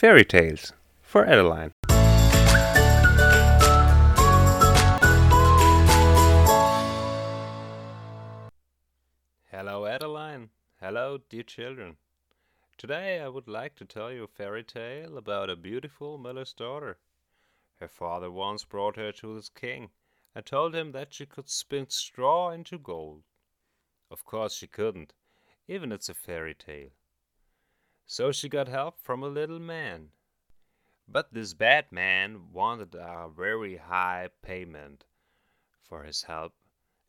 Fairy Tales for Adeline. Hello, Adeline. Hello, dear children. Today I would like to tell you a fairy tale about a beautiful miller's daughter. Her father once brought her to his king and told him that she could spin straw into gold. Of course she couldn't, even it's a fairy tale. So she got help from a little man. But this bad man wanted a very high payment for his help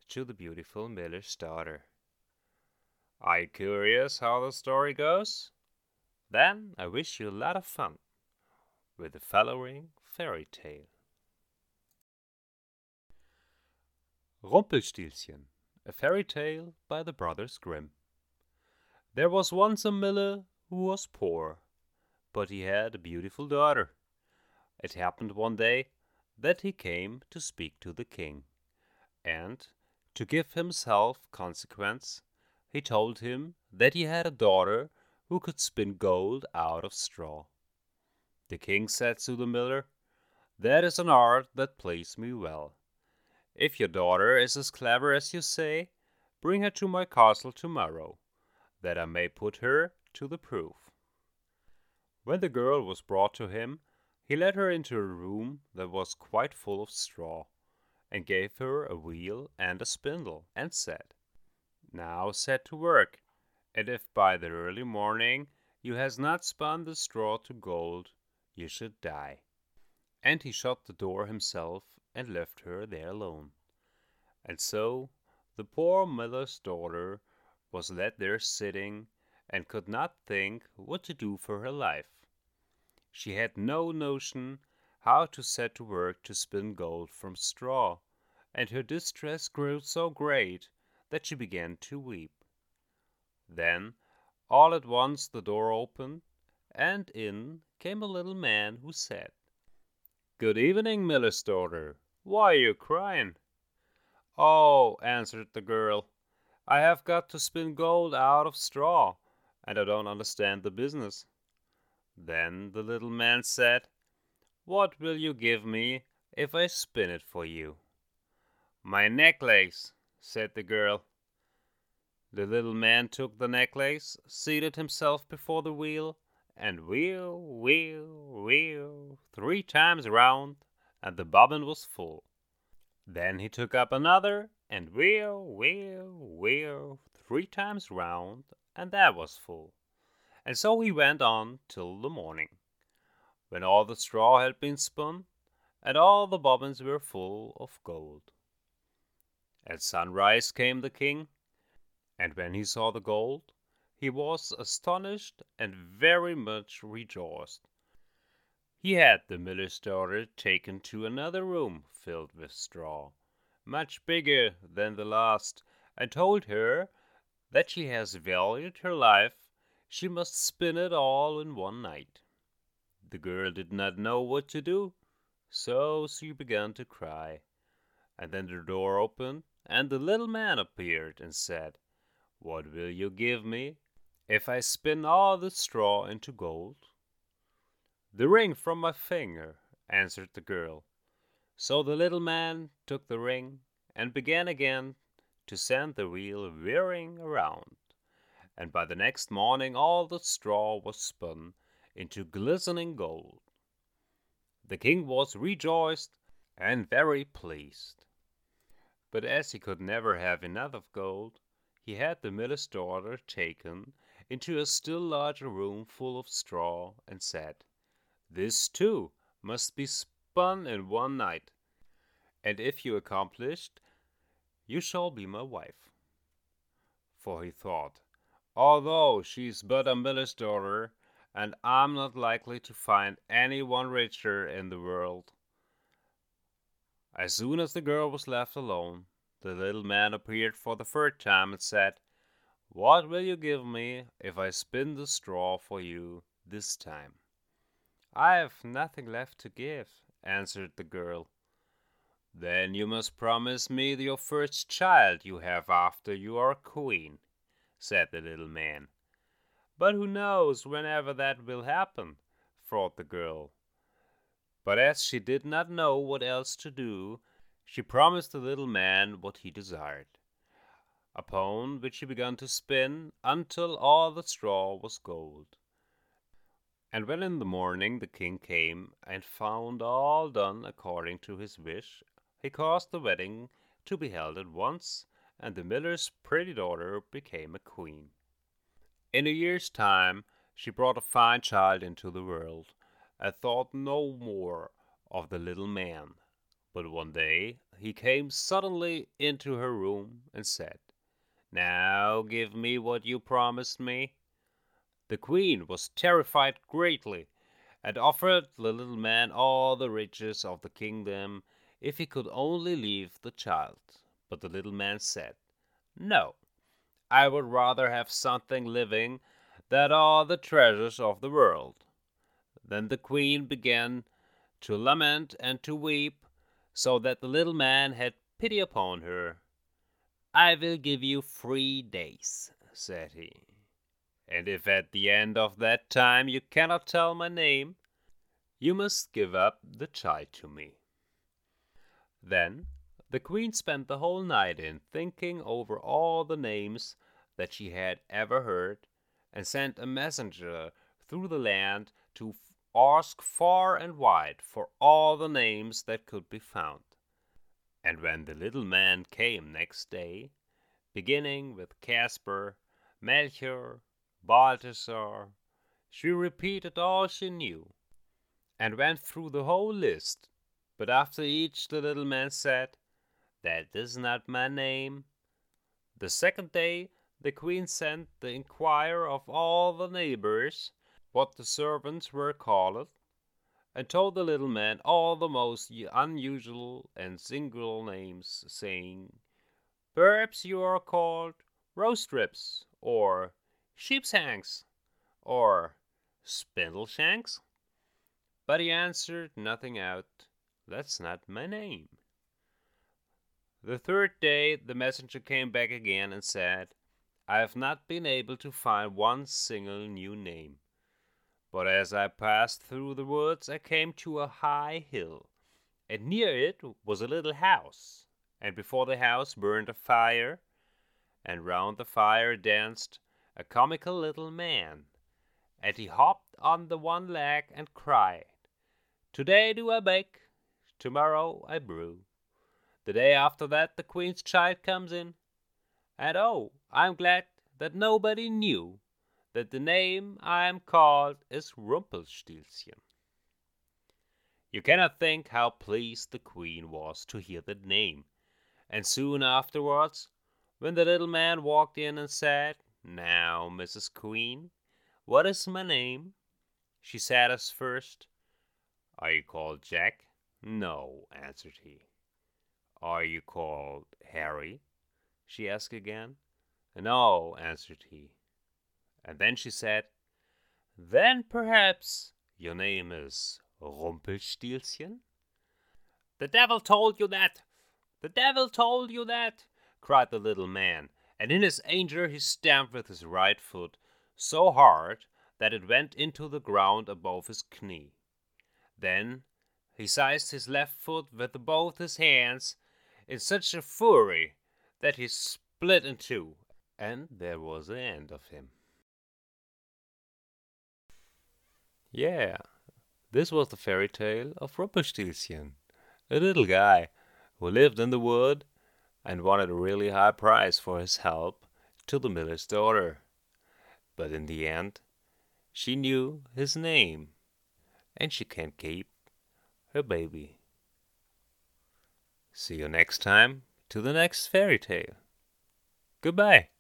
to the beautiful miller's daughter. Are you curious how the story goes? Then I wish you a lot of fun with the following fairy tale. Rumpelstilzchen, a fairy tale by the Brothers Grimm. There was once a miller who was poor, but he had a beautiful daughter. It happened one day that he came to speak to the king, and, to give himself consequence, he told him that he had a daughter who could spin gold out of straw. The king said to the miller, That is an art that pleases me well. If your daughter is as clever as you say, bring her to my castle tomorrow, that I may put her to the proof. When the girl was brought to him, he led her into a room that was quite full of straw, and gave her a wheel and a spindle, and said, Now set to work, and if by the early morning you has not spun the straw to gold, you should die. And he shut the door himself and left her there alone. And so the poor miller's daughter was led there sitting, and could not think what to do for her life. She had no notion how to set to work to spin gold from straw, and her distress grew so great that she began to weep. Then all at once the door opened, and in came a little man who said, Good evening, miller's daughter. Why are you crying? Oh, answered the girl, I have got to spin gold out of straw, and I don't understand the business. Then the little man said, What will you give me if I spin it for you? My necklace, said the girl. The little man took the necklace, seated himself before the wheel, and wheel, wheel, wheel, three times round, and the bobbin was full. Then he took up another, and wheel, wheel, wheel, three times round, and that was full. And so he went on till the morning, when all the straw had been spun, and all the bobbins were full of gold. At sunrise came the king, and when he saw the gold, he was astonished and very much rejoiced. He had the miller's daughter taken to another room filled with straw, much bigger than the last, and told her that she has valued her life, she must spin it all in one night. The girl did not know what to do, so she began to cry. And then the door opened, and the little man appeared and said, What will you give me if I spin all the straw into gold? The ring from my finger, answered the girl. So the little man took the ring and began again to send the wheel whirring around, and by the next morning all the straw was spun into glistening gold. The king was rejoiced and very pleased. But as he could never have enough of gold, he had the miller's daughter taken into a still larger room full of straw, and said, this, too, must be spun in one night, and if you accomplish it, you shall be my wife. For he thought, although she's but a miller's daughter, and I'm not likely to find any one richer in the world. As soon as the girl was left alone, the little man appeared for the third time and said, What will you give me if I spin the straw for you this time? I have nothing left to give, answered the girl. Then you must promise me your first child you have after you are queen, said the little man. But who knows whenever that will happen? thought the girl. But as she did not know what else to do, she promised the little man what he desired. Upon which he began to spin until all the straw was gold. And when in the morning the king came and found all done according to his wish, he caused the wedding to be held at once, and the miller's pretty daughter became a queen. In a year's time she brought a fine child into the world, and thought no more of the little man. But one day he came suddenly into her room and said, Now give me what you promised me. The queen was terrified greatly, and offered the little man all the riches of the kingdom if he could only leave the child. But the little man said, No, I would rather have something living than all the treasures of the world. Then the queen began to lament and to weep, so that the little man had pity upon her. I will give you three days, said he. And if at the end of that time you cannot tell my name, you must give up the child to me. Then the queen spent the whole night in thinking over all the names that she had ever heard and sent a messenger through the land to ask far and wide for all the names that could be found. And when the little man came next day, beginning with Caspar, Melchior, Balthasar, she repeated all she knew, and went through the whole list, but after each the little man said, That is not my name. The second day the queen sent to inquire of all the neighbors what the servants were called, and told the little man all the most unusual and singular names, saying, Perhaps you are called roast ribs, or sheep's hanks, or spindle shanks? But he answered nothing out. That's not my name. The third day the messenger came back again and said, I have not been able to find one single new name. But as I passed through the woods, I came to a high hill, and near it was a little house, and before the house burned a fire, and round the fire danced a comical little man, and he hopped on the one leg and cried, Today do I bake, tomorrow I brew. The day after that the queen's child comes in, and oh, I'm glad that nobody knew that the name I am called is Rumpelstiltskin. You cannot think how pleased the queen was to hear that name, and soon afterwards, when the little man walked in and said, Now, Mrs. Queen, what is my name? She said as first, Are you called Jack? No, answered he. Are you called Harry? she asked again. No, answered he. And then she said, Then perhaps your name is Rumpelstiltskin? The devil told you that! The devil told you that! cried the little man, and in his anger he stamped with his right foot so hard that it went into the ground above his knee. Then he seized his left foot with both his hands in such a fury that he split in two, and there was the end of him. Yeah, this was the fairy tale of Rumpelstiltskin, a little guy who lived in the wood and wanted a really high price for his help to the miller's daughter. But in the end, she knew his name, and she can't keep her baby. See you next time to the next fairy tale. Goodbye.